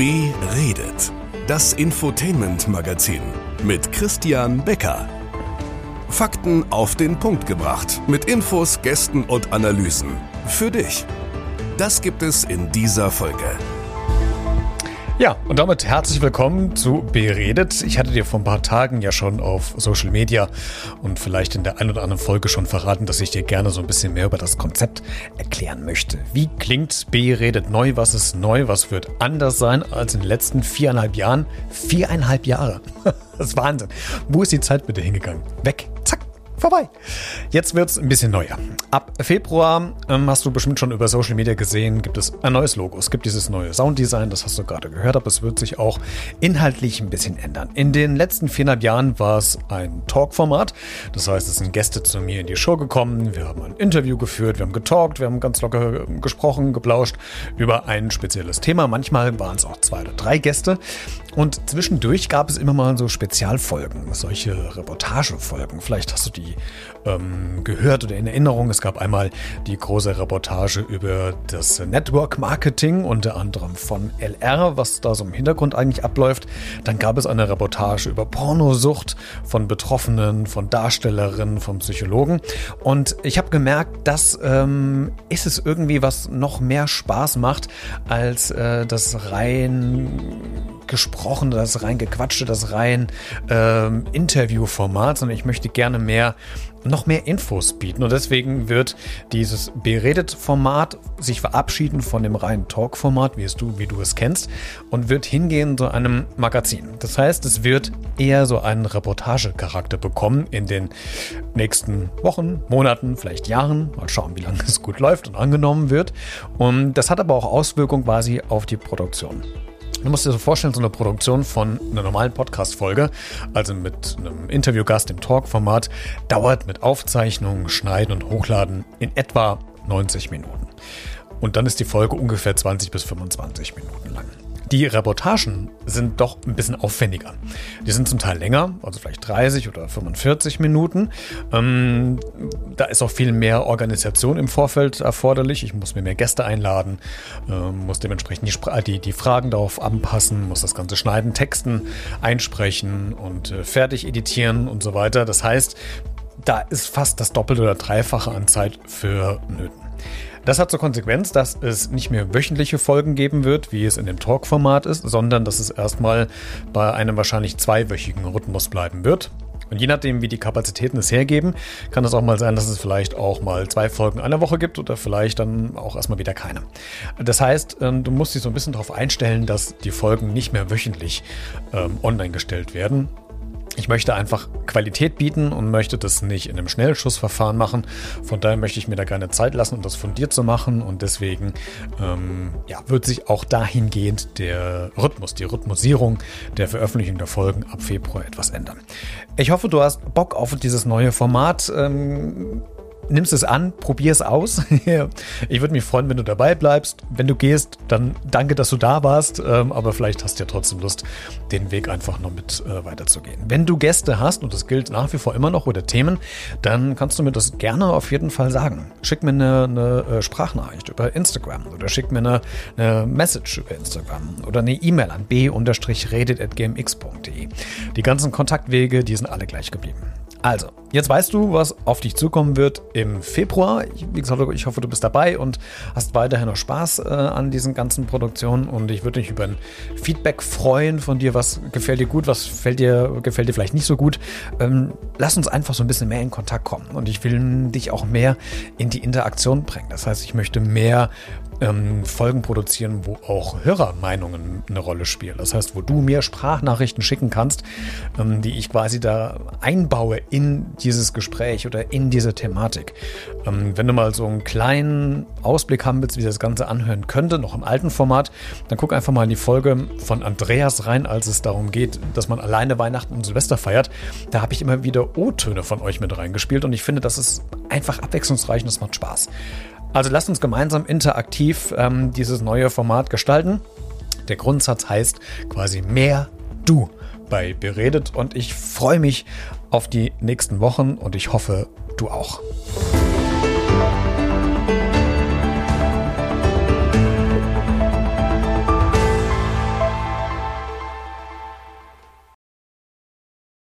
Beredet. Das Infotainment-Magazin mit Christian Becker. Fakten auf den Punkt gebracht. Mit Infos, Gästen und Analysen. Für dich. Das gibt es in dieser Folge. Ja, und damit herzlich willkommen zu Beredet. Ich hatte dir vor ein paar Tagen ja schon auf Social Media und vielleicht in der ein oder anderen Folge schon verraten, dass ich dir gerne so ein bisschen mehr über das Konzept erklären möchte. Wie klingt Beredet neu? Was ist neu? Was wird anders sein als in den letzten viereinhalb Jahren? Viereinhalb Jahre. Das ist Wahnsinn. Wo ist die Zeit bitte hingegangen? Weg. Zack vorbei. Jetzt wird es ein bisschen neuer. Ab Februar ähm, hast du bestimmt schon über Social Media gesehen, gibt es ein neues Logo. Es gibt dieses neue Sounddesign, das hast du gerade gehört, aber es wird sich auch inhaltlich ein bisschen ändern. In den letzten viereinhalb Jahren war es ein Talk-Format. Das heißt, es sind Gäste zu mir in die Show gekommen, wir haben ein Interview geführt, wir haben getalkt, wir haben ganz locker gesprochen, geplauscht über ein spezielles Thema. Manchmal waren es auch zwei oder drei Gäste. Und zwischendurch gab es immer mal so Spezialfolgen, solche Reportagefolgen. Vielleicht hast du die ähm, gehört oder in Erinnerung. Es gab einmal die große Reportage über das Network Marketing, unter anderem von LR, was da so im Hintergrund eigentlich abläuft. Dann gab es eine Reportage über Pornosucht von Betroffenen, von Darstellerinnen, von Psychologen. Und ich habe gemerkt, das ähm, ist es irgendwie, was noch mehr Spaß macht als äh, das rein gesprochene, das rein gequatschte, das rein ähm, Interviewformat, sondern ich möchte gerne mehr noch mehr Infos bieten. Und deswegen wird dieses Beredet-Format sich verabschieden von dem reinen Talk-Format, wie, du, wie du es kennst, und wird hingehen zu einem Magazin. Das heißt, es wird eher so einen Reportagecharakter bekommen in den nächsten Wochen, Monaten, vielleicht Jahren. Mal schauen, wie lange es gut läuft und angenommen wird. Und das hat aber auch Auswirkungen quasi auf die Produktion. Du musst dir so vorstellen, so eine Produktion von einer normalen Podcast-Folge, also mit einem Interviewgast im Talk-Format, dauert mit Aufzeichnungen, Schneiden und Hochladen in etwa 90 Minuten. Und dann ist die Folge ungefähr 20 bis 25 Minuten lang. Die Reportagen sind doch ein bisschen aufwendiger. Die sind zum Teil länger, also vielleicht 30 oder 45 Minuten. Ähm, da ist auch viel mehr Organisation im Vorfeld erforderlich. Ich muss mir mehr Gäste einladen, äh, muss dementsprechend die, die, die, Fragen darauf anpassen, muss das Ganze schneiden, texten, einsprechen und äh, fertig editieren und so weiter. Das heißt, da ist fast das Doppelte oder Dreifache an Zeit für Nöten. Das hat zur Konsequenz, dass es nicht mehr wöchentliche Folgen geben wird, wie es in dem Talk-Format ist, sondern dass es erstmal bei einem wahrscheinlich zweiwöchigen Rhythmus bleiben wird. Und je nachdem, wie die Kapazitäten es hergeben, kann es auch mal sein, dass es vielleicht auch mal zwei Folgen einer Woche gibt oder vielleicht dann auch erstmal wieder keine. Das heißt, ähm, du musst dich so ein bisschen darauf einstellen, dass die Folgen nicht mehr wöchentlich ähm, online gestellt werden. Ich möchte einfach Qualität bieten und möchte das nicht in einem Schnellschussverfahren machen. Von daher möchte ich mir da gerne Zeit lassen, um das fundiert zu machen. Und deswegen ähm, ja, wird sich auch dahingehend der Rhythmus, die Rhythmusierung der Veröffentlichung der Folgen ab Februar etwas ändern. Ich hoffe, du hast Bock auf dieses neue Format. Ähm, nimmst es an, probier es aus. ich würde mich freuen, wenn du dabei bleibst. Wenn du gehst, dann danke, dass du da warst. Ähm, aber vielleicht hast du ja trotzdem Lust, den Weg einfach noch mit äh, weiterzugehen. Wenn du Gäste hast, und das gilt nach wie vor immer noch, oder Themen, dann kannst du mir das gerne auf jeden Fall sagen. Schick mir eine, eine äh, Sprachnachricht über Instagram oder schick mir eine, eine Message über Instagram oder eine E-Mail an b-redet.gmx.de. Die ganzen Kontaktwege, die sind alle gleich geblieben. Also, jetzt weißt du, was auf dich zukommen wird im Februar. Wie gesagt, ich hoffe, du bist dabei und hast weiterhin noch Spaß äh, an diesen ganzen Produktionen. Und ich würde mich über ein Feedback freuen von dir. Was gefällt dir gut, was gefällt dir, gefällt dir vielleicht nicht so gut. Ähm, lass uns einfach so ein bisschen mehr in Kontakt kommen. Und ich will dich auch mehr in die Interaktion bringen. Das heißt, ich möchte mehr ähm, Folgen produzieren, wo auch Hörermeinungen eine Rolle spielen. Das heißt, wo du mir Sprachnachrichten schicken kannst, ähm, die ich quasi da einbaue in dieses Gespräch oder in diese Thematik. Ähm, wenn du mal so einen kleinen Ausblick haben willst, wie das Ganze anhören könnte, noch im alten Format, dann guck einfach mal in die Folge von Andreas rein, als es darum geht, dass man alleine Weihnachten und Silvester feiert. Da habe ich immer wieder O-Töne von euch mit reingespielt und ich finde, das ist einfach abwechslungsreich und das macht Spaß. Also lasst uns gemeinsam interaktiv ähm, dieses neue Format gestalten. Der Grundsatz heißt quasi mehr du bei Beredet und ich freue mich auf die nächsten Wochen und ich hoffe, du auch.